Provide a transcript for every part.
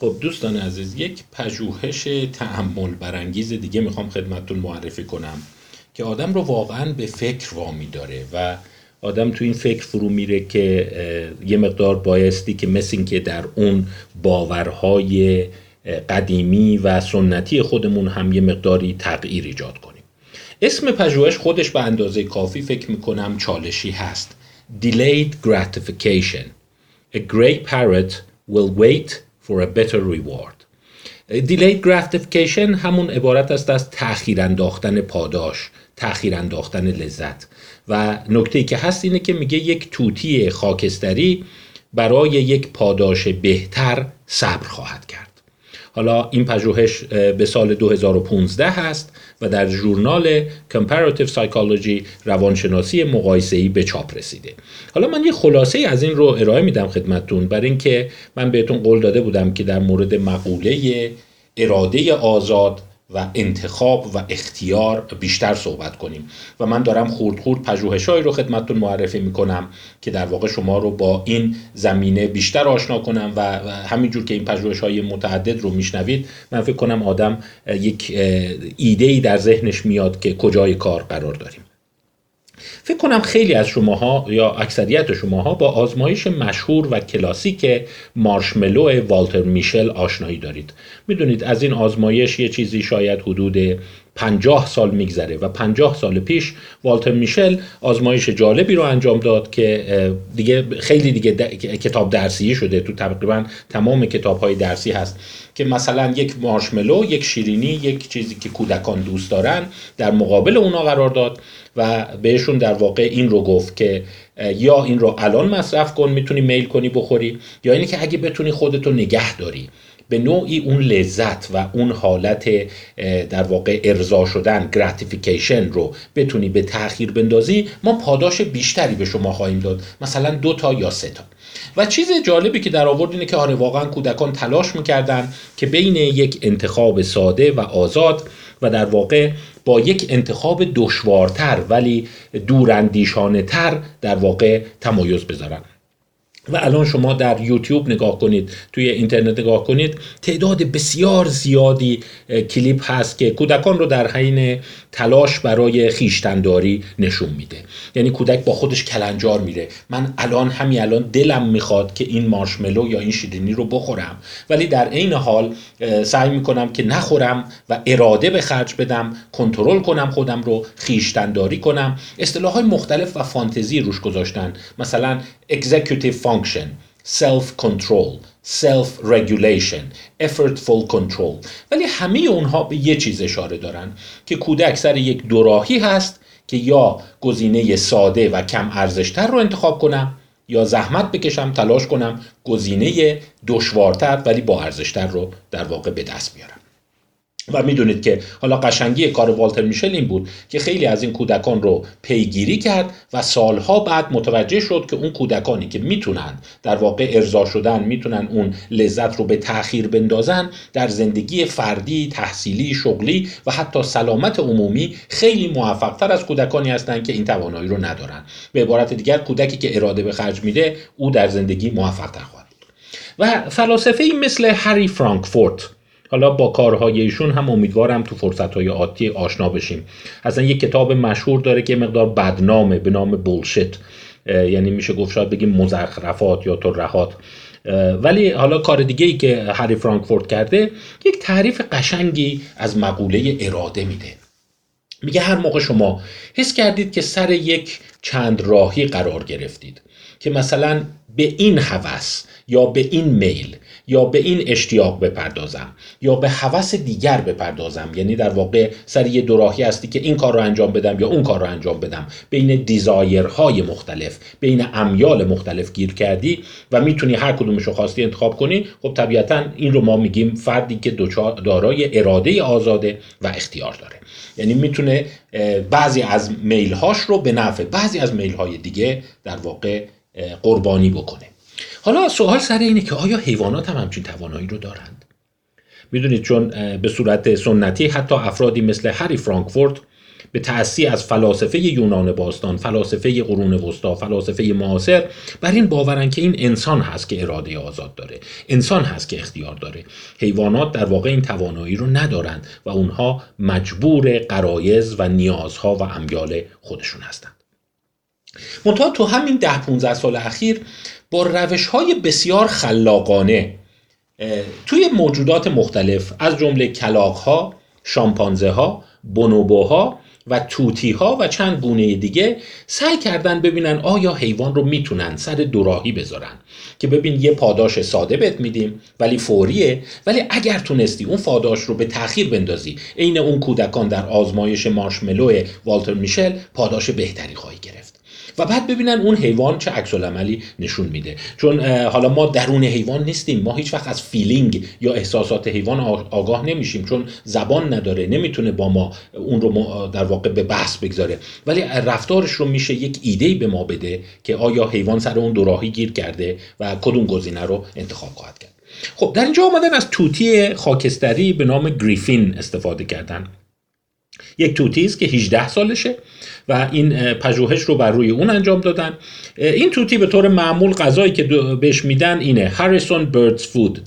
خب دوستان عزیز یک پژوهش تعمل برانگیز دیگه می‌خوام خدمتتون معرفی کنم که آدم رو واقعا به فکر وامی داره و آدم تو این فکر فرو میره که یه مقدار بایستی که مثل اینکه در اون باورهای قدیمی و سنتی خودمون هم یه مقداری تغییر ایجاد کنیم. اسم پژوهش خودش به اندازه کافی فکر می‌کنم چالشی هست. Delayed gratification. A great parrot will wait for a better reward. Delayed gratification همون عبارت است از تأخیر انداختن پاداش تأخیر انداختن لذت. و نکته که هست اینه که میگه یک توتی خاکستری برای یک پاداش بهتر صبر خواهد کرد. حالا این پژوهش به سال 2015 هست و در ژورنال Comparative Psychology روانشناسی مقایسه‌ای به چاپ رسیده. حالا من یه خلاصه از این رو ارائه میدم خدمتتون برای اینکه من بهتون قول داده بودم که در مورد مقوله اراده آزاد و انتخاب و اختیار بیشتر صحبت کنیم. و من دارم خورد خورد پژوهشایی رو خدمتتون معرفی می‌کنم که در واقع شما رو با این زمینه بیشتر آشنا کنم و همینجور که این پژوهش های متعدد رو میشنوید من فکر کنم آدم یک ایده ای در ذهنش میاد که کجای کار قرار داریم. فکر کنم خیلی از شماها یا اکثریت شماها با آزمایش مشهور و کلاسیک مارشملو والتر میشل آشنایی دارید. می‌دونید از این آزمایش یه چیزی شاید حدود پنجاه سال میگذره و پنجاه سال پیش والتر میشل آزمایش جالبی رو انجام داد که دیگه خیلی دیگه کتاب درسی شده تو تقریبا تمام کتاب های درسی هست که مثلا یک مارشملو یک شیرینی یک چیزی که کودکان دوست دارن در مقابل اونا قرار داد و بهشون در واقع این رو گفت که یا این رو الان مصرف کن می‌تونی میل کنی بخوری یا اینه که اگه بتونی خودتو نگه داری. به نوعی اون لذت و اون حالت در واقع ارضا شدن گراتیفیکیشن رو بتونی به تاخیر بندازی ما پاداش بیشتری به شما خواهیم داد مثلا دو تا یا سه تا. و چیز جالبی که در آورد اینه که آره واقعا کودکان تلاش می‌کردن که بین یک انتخاب ساده و آزاد و در واقع با یک انتخاب دشوارتر ولی دوراندیشانه تر در واقع تمایز بذارن. و الان شما در یوتیوب نگاه کنید توی اینترنت نگاه کنید تعداد بسیار زیادی کلیپ هست که کودکان رو در حین تلاش برای خیشتنداری نشون میده. یعنی کودک با خودش کلنجار میره. من الان همین الان دلم می‌خواد که این مارشملو یا این شیرینی رو بخورم. ولی در عین حال سعی می‌کنم که نخورم و اراده به خرج بدم کنترل کنم خودم رو خیشتنداری کنم. اصطلاح های مختلف و فانتزی روش گذاشتن. مثلا executive function self control self regulation effortful control. ولی همه اونها به یه چیز اشاره دارن که کودک سر یک دوراهی هست که یا گزینه ساده و کم ارزشتر رو انتخاب کنم یا زحمت بکشم تلاش کنم گزینه دشوارتر ولی با ارزشتر رو در واقع به دست بیارم. و می‌دونید که حالا قشنگی کار والتر میشل این بود که خیلی از این کودکان رو پیگیری کرد و سالها بعد متوجه شد که اون کودکانی که می‌تونن در واقع ارضا شدن می‌تونن اون لذت رو به تاخیر بندازن در زندگی فردی تحصیلی شغلی و حتی سلامت عمومی خیلی موفقتر از کودکانی هستند که این توانایی رو ندارن. به عبارت دیگر کودکی که اراده به خرج میده او در زندگی موفقتر خواهد بود. و فلاسفه مثل هری فرانکفورت حالا با کارهای ایشون هم امیدوارم تو فرصتهای آتی آشنا بشیم. اصلا یک کتاب مشهور داره که مقدار بدنامه به نام بولشت یعنی میشه گفت شاید بگیم مزخرفات یا ترهات ولی حالا کار دیگه ای که هری فرانکفورت کرده یک تعریف قشنگی از مقوله اراده میده. میگه هر موقع شما حس کردید که سر یک چند راهی قرار گرفتید که مثلا به این هوس یا به این میل یا به این اشتیاق بپردازم یا به هوس دیگر بپردازم. یعنی در واقع سر یه دوراهی هستی که این کار رو انجام بدم یا اون کار رو انجام بدم. بین دیزایرهای مختلف بین امیال مختلف گیر کردی و می‌تونی هر کدومش رو خواستی انتخاب کنی خب طبیعتا این رو ما میگیم فردی که دارای اراده آزاده و اختیار داره. یعنی می‌تونه بعضی از میلهاش رو به نفع بعضی از میلهای دیگه در واقع قربانی بکنه. حالا سوال سر اینه که آیا حیوانات هم همچین توانایی رو دارند؟ می‌دونید چون به صورت سنتی حتی افرادی مثل هری فرانکفورت به تأسی از فلاسفه یونان باستان فلاسفه قرون وسطا فلاسفه معاصر بر این باورن که این انسان هست که اراده آزاد داره انسان هست که اختیار داره. حیوانات در واقع این توانایی رو ندارند و اونها مجبور قرایز و نیازها و امیال خودشون هستند. منتها تو همین ده 15 سال اخیر با روش های بسیار خلاقانه توی موجودات مختلف از جمله کلاق ها شامپانزه ها بونوبوها و توتی ها و چند گونه دیگه سعی کردن ببینن آیا حیوان رو می‌تونن سر دوراهی بذارن. که ببین یه پاداش ساده بهت میدیم ولی فوریه ولی اگر تونستی اون پاداش رو به تاخیر بندازی عین اون کودکان در آزمایش مارشملو والتر میشل پاداش بهتری خواهی گرفت. و بعد ببینن اون حیوان چه عکس‌العملی نشون میده. چون حالا ما درون حیوان نیستیم ما هیچ وقت از feeling یا احساسات حیوان آگاه نمیشیم چون زبان نداره نمی‌تونه با ما اون رو در واقع به بحث بگذاره. ولی رفتارش رو میشه یک ایده به ما بده که آیا حیوان سر اون دوراهی گیر کرده و کدوم گزینه رو انتخاب خواهد کرد. خب در اینجا آمدن از توتی خاکستری به نام گریفین استفاده کردن. یک توتی است که 18 سالشه و این پژوهش رو بر روی اون انجام دادن. این توتی به طور معمول غذایی که بهش میدن اینه هاریسون بردز فود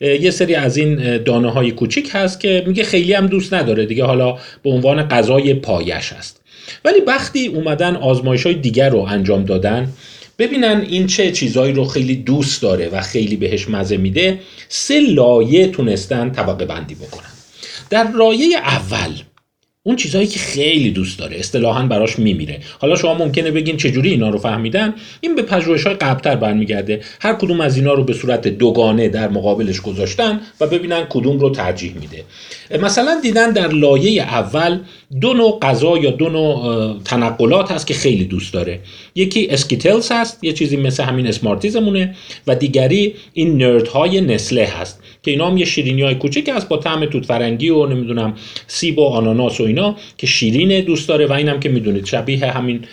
یه سری از این دانه های کوچیک هست که میگه خیلی هم دوست نداره دیگه حالا به عنوان غذای پایش هست ولی وقتی اومدن آزمایش های دیگر رو انجام دادن. ببینن این چه چیزهایی رو خیلی دوست داره و خیلی بهش مزه میده. سه لایه تونستن طبقه بندی بکنن. در لایه اول اون چیزهایی که خیلی دوست داره اصطلاحا براش میمیره. حالا شما ممکنه بگین چجوری اینا رو فهمیدن؟ این به پژوهش های قبلتر برمیگرده. هر کدوم از اینا رو به صورت دوگانه در مقابلش گذاشتن و ببینن کدوم رو ترجیح میده. مثلا دیدن در لایه اول دو نوع غذا یا دو نوع تنقلات هست که خیلی دوست داره. یکی اسکیتلز هست یه چیزی مثل همین اسمارتیزمونه و دیگری این نرد های نسله هست که اینا هم یه شیرینی های کوچیک هست با طعم توت فرنگی و نمی‌دونم سیب و آناناس و اینا. که شیرین دوست داره و اینم که می‌دونید شبیه همین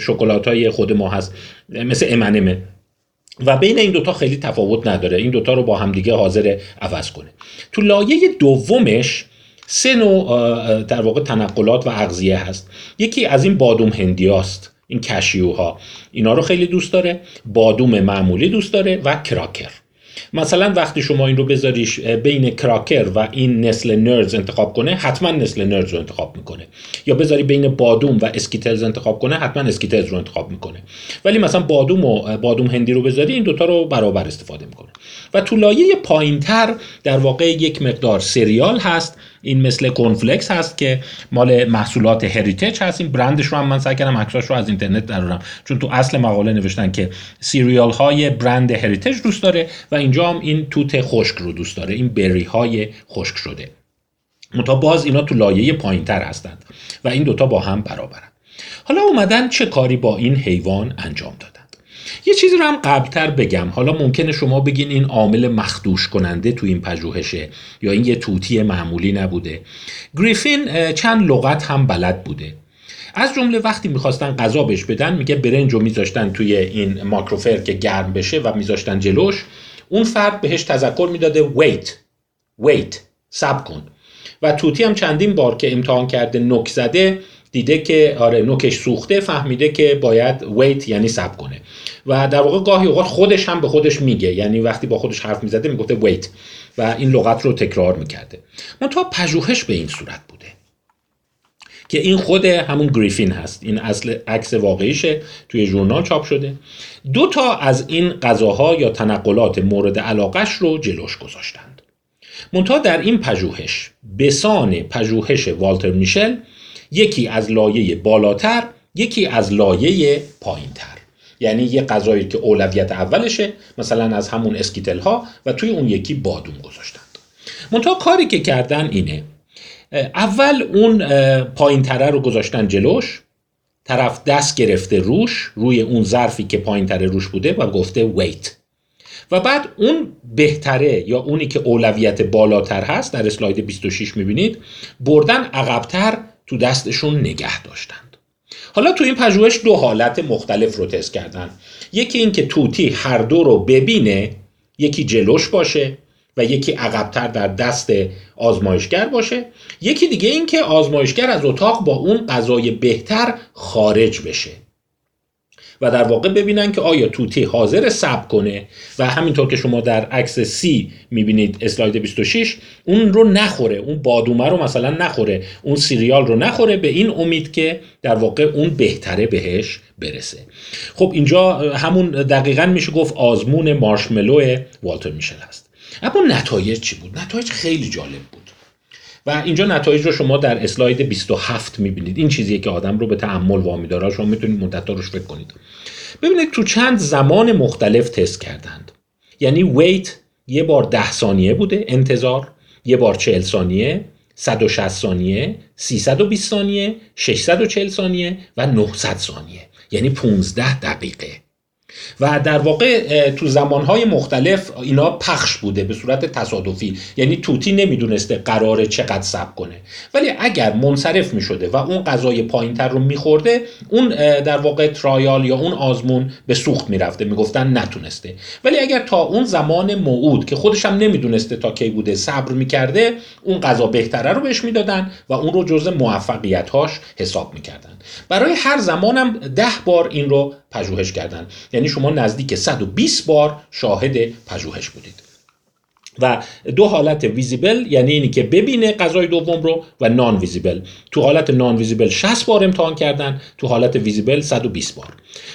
شکلات های خود ما هست مثل امنمه و بین این دوتا خیلی تفاوت نداره. این دوتا رو با همدیگه حاضر عوض کنه. تو لایه دومش سه نوع در واقع تنقلات و اغذیه هست. یکی از این بادوم هندیاست این cashew ها. اینا رو خیلی دوست داره. بادوم معمولی دوست داره و کراکر. مثلا وقتی شما این رو بذاریش بین کراکر و این Nestlé Nerds انتخاب کنه حتما Nestlé Nerds رو انتخاب می‌کنه. یا بذاری بین بادوم و Skittles انتخاب کنه حتما Skittles رو انتخاب می‌کنه. ولی مثلا بادوم و بادوم هندی رو بذاری این دوتا رو برابر استفاده می‌کنه. و تو لایه پایینتر در واقع یک مقدار cereal هست این مثل cornflakes هست که مال محصولات Heritage هست. این برندش رو هم من سعی کردم عکساش رو از اینترنت درارم چون تو اصل مقاله نوشتن که سیریال های برند Heritage دوست داره و اینجا هم این توت خشک رو دوست داره. این berry های خشک شده. منتها باز اینا تو لایه پایینتر هستند و این دوتا با هم برابرن. حالا اومدن چه کاری با این حیوان انجام داد یه چیزی رو هم قبلتر بگم. حالا ممکنه شما بگین این عامل مخدوش کننده تو این پژوهشه یا این یه توتی معمولی نبوده. گریفین چند لغت هم بلد بوده. از جمله وقتی می‌خواستن غذا بهش بدن میگه برنج رو میذاشتن توی این ماکروفر که گرم بشه و میذاشتن جلوش اون فرد بهش تذکر می‌داده ویت ویت سب کن. و توتی هم چندین بار که امتحان کرده نک زده دیده که آره نوکش سوخته فهمیده که باید ویت یعنی سب کنه. و در واقع گاهی اوقات خودش هم به خودش میگه. یعنی وقتی با خودش حرف می‌زده می‌گفته ویت و این لغت رو تکرار می‌کرده. منتها پژوهش به این صورت بوده. که این خود همون گریفین هست. این اصل عکس واقعیشه. توی ژورنال چاپ شده. دو تا از این غذاها یا تنقلات مورد علاقش رو جلوش گذاشتند. منتها در این پژوهش بسان پژوهش والتر میشل یکی از لایه بالاتر یکی از لایه پایینتر. یعنی یه غذایی که اولویت اولشه مثلا از همون Skittle ها و توی اون یکی بادوم گذاشتند. منتها کاری که کردن اینه اول اون پایینتره رو گذاشتن جلوش طرف دست گرفته روش روی اون ظرفی که پایینتره روش بوده و گفته wait و بعد اون بهتره یا اونی که اولویت بالاتر هست در اسلاید 26 می‌بینید بردن عقبتر تو دستشون نگه داشتند. حالا تو این پژوهش دو حالت مختلف رو تست کردن. یکی این که توتی هر دو رو ببینه یکی جلوش باشه و یکی عقبتر در دست آزمایشگر باشه. یکی دیگه این که آزمایشگر از اتاق با اون غذای بهتر خارج بشه. و در واقع ببینن که آیا توتی حاضر سب کنه. و همینطور که شما در عکس سی می‌بینید اسلاید 26 اون رو نخوره. اون بادومه رو مثلا نخوره. اون سیریال رو نخوره به این امید که در واقع اون بهتره بهش برسه. خب اینجا همون دقیقا میشه گفت آزمون مارشملو والتر میشل هست. اما نتایج چی بود؟ نتایج خیلی جالب بود. و اینجا نتایج رو شما در اسلاید 27 می‌بینید. این چیزیه که آدم رو به تعمل وامی داره. شما می‌تونید مدت روش فکر کنید. ببینید تو چند زمان مختلف تست کردند. یعنی ویت یه بار 10 ثانیه بوده انتظار یه بار 40 ثانیه 160 ثانیه 320 ثانیه 640 ثانیه و 900 ثانیه. یعنی 15 دقیقه. و در واقع تو زمانهای مختلف اینا پخش بوده به صورت تصادفی. یعنی توتی نمی‌دونسته قراره چقدر سب کنه. ولی اگر منصرف می شده و اون غذای پایینتر رو میخورده اون در واقع ترایال یا اون آزمون به سوخت می‌رفته. می‌گفتن نتونسته. ولی اگر تا اون زمان موعود که خودش هم نمی‌دونسته تا کی بوده صبر می‌کرده اون غذا بهتره رو بهش می‌دادن و اون رو جزء موفقیتهاش حساب می‌کردن. برای هر زمانم ده بار این رو پژوهش کردن. یعنی شما نزدیک 120 بار شاهد پژوهش بودید. و دو حالت ویزیبل یعنی اینی که ببینه غذای دوم رو و نان ویزیبل تو حالت نان ویزیبل 60 بار امتحان کردن تو حالت ویزیبل 120 بار.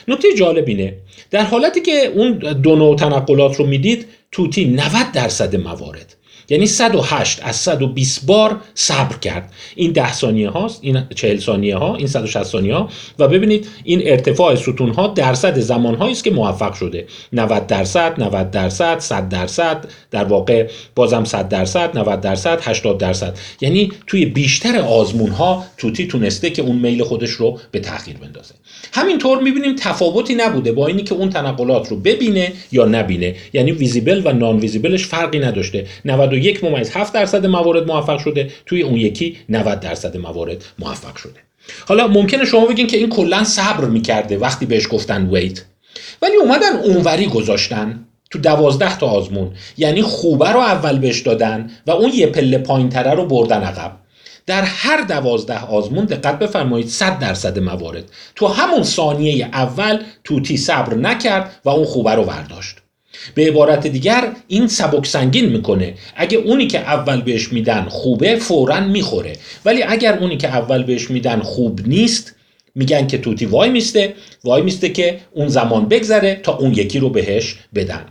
نکته جالب اینه در حالتی که اون دو نوع تنقلات رو می‌دید توتی 90 درصد موارد. یعنی 108 از 120 بار صبر کرد. این 10 ثانیه هاست این 40 ثانیه ها این 160 ثانیه ها. و ببینید این ارتفاع ستون ها درصد زمان هایی است که موفق شده. 90 درصد 90 درصد 100 درصد در واقع بازم 100 درصد 90 درصد 80 درصد. یعنی توی بیشتر آزمون ها توتی تونسته که اون میل خودش رو به تاخیر بندازه. همینطور می‌بینیم تفاوتی نبوده با اینی که اون تنقلات رو ببینه یا نبینه. یعنی ویزیبل و نان ویزیبلش فرقی نداشته. 91 ممیز 7 درصد موارد موفق شده توی اون یکی 90 درصد موارد موفق شده. حالا ممکنه شما بگین که این کلا صبر می‌کرده وقتی بهش گفتن ویت ولی اومدن اونوری گذاشتن تو دوازده تا آزمون. یعنی خوبه رو اول بهش دادن و اون یه پله پایین تره رو بردن عقب. در هر دوازده آزمون دقت بفرمایید 100 درصد موارد. تو همون ثانیه اول توتی صبر نکرد و اون خوبه رو برداشت. به عبارت دیگر این سبک سنگین می‌کنه. اگه اونی که اول بهش میدن خوبه فورا می‌خوره. ولی اگر اونی که اول بهش میدن خوب نیست میگن که توتی وای میسته وای میسته که اون زمان بگذره تا اون یکی رو بهش بدن.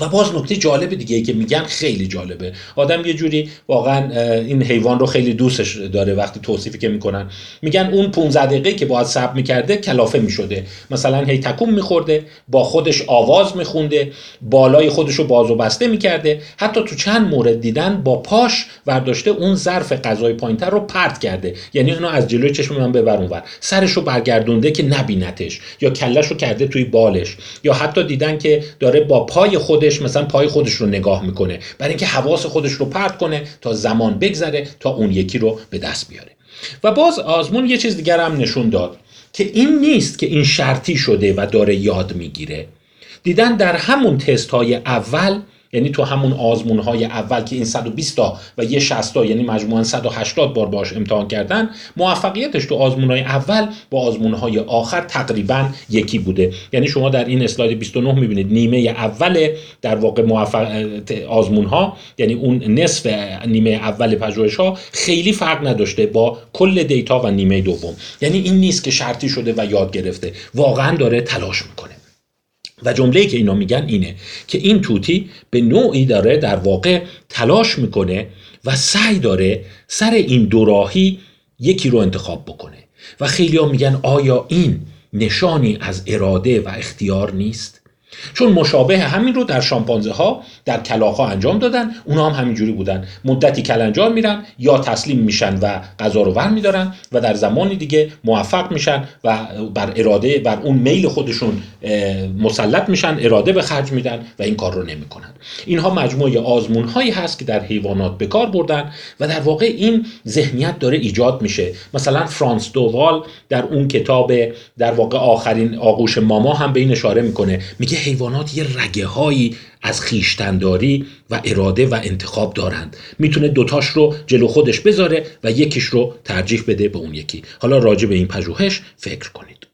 و باز نکته جالب دیگه ای که میگن خیلی جالبه. آدم یه جوری واقعا این حیوان رو خیلی دوستش داره وقتی توصیفی که می‌کنن. میگن اون 15 دقیقه که باید صبر می‌کرده کلافه می‌شده. مثلا هی تکون میخورده با خودش آواز میخونده بالای خودش رو باز و بسته می‌کرده. حتی تو چند مورد دیدن با پاش ورداشته اون ظرف غذای پایینتر رو پرت کرده. یعنی اونو از جلوی چشم من ببر اونور. سرش رو برگردونده که نبینتش. یا کلش رو کرده توی بالش. یا حتی دیدن که داره با پای خود خودش مثلا پای خودش رو نگاه می‌کنه. برای اینکه حواس خودش رو پرت کنه تا زمان بگذره تا اون یکی رو به دست بیاره. و باز آزمون یه چیز دیگر هم نشون داد که این نیست که این شرطی شده و داره یاد می‌گیره. دیدن در همون تست های اول یعنی تو همون آزمون های اول که این 120 تا و یه 60 تا یعنی مجموعا 180 بار باش امتحان کردن موفقیتش تو آزمون های اول با آزمون های آخر تقریبا یکی بوده. یعنی شما در این اسلاید 29 می‌بینید نیمه اول در واقع موفق آزمون ها یعنی اون نصف نیمه اول پژوهش ها خیلی فرق نداشته با کل دیتا و نیمه دوم. یعنی این نیست که شرطی شده و یاد گرفته. واقعا داره تلاش می‌کنه. و جمله که اینا میگن اینه که این توتی به نوعی داره در واقع تلاش می‌کنه و سعی داره سر این دوراهی یکی رو انتخاب بکنه. و خیلی میگن آیا این نشانی از اراده و اختیار نیست؟ چون مشابه همین رو در شامپانزه ها در کلاخ ها انجام دادن اونا هم همینجوری بودن. مدتی کلنجار میرن یا تسلیم میشن و غذا رو ور میدارن و در زمانی دیگه موفق میشن و بر اراده بر اون میل خودشون مسلط میشن اراده به خرج میدن و این کار رو نمی‌کنن. اینها مجموعه آزمون هایی هست که در حیوانات به کار بردن و در واقع این ذهنیت داره ایجاد میشه. مثلا فرانس دووال در اون کتاب در واقع آخرین آغوش ماما هم به این اشاره می‌کنه. میگه حیوانات یه رگه هایی از خیشتنداری و اراده و انتخاب دارند. می‌تونه دوتاش رو جلو خودش بذاره و یکیش رو ترجیح بده به اون یکی. حالا راجع به این پژوهش فکر کنید.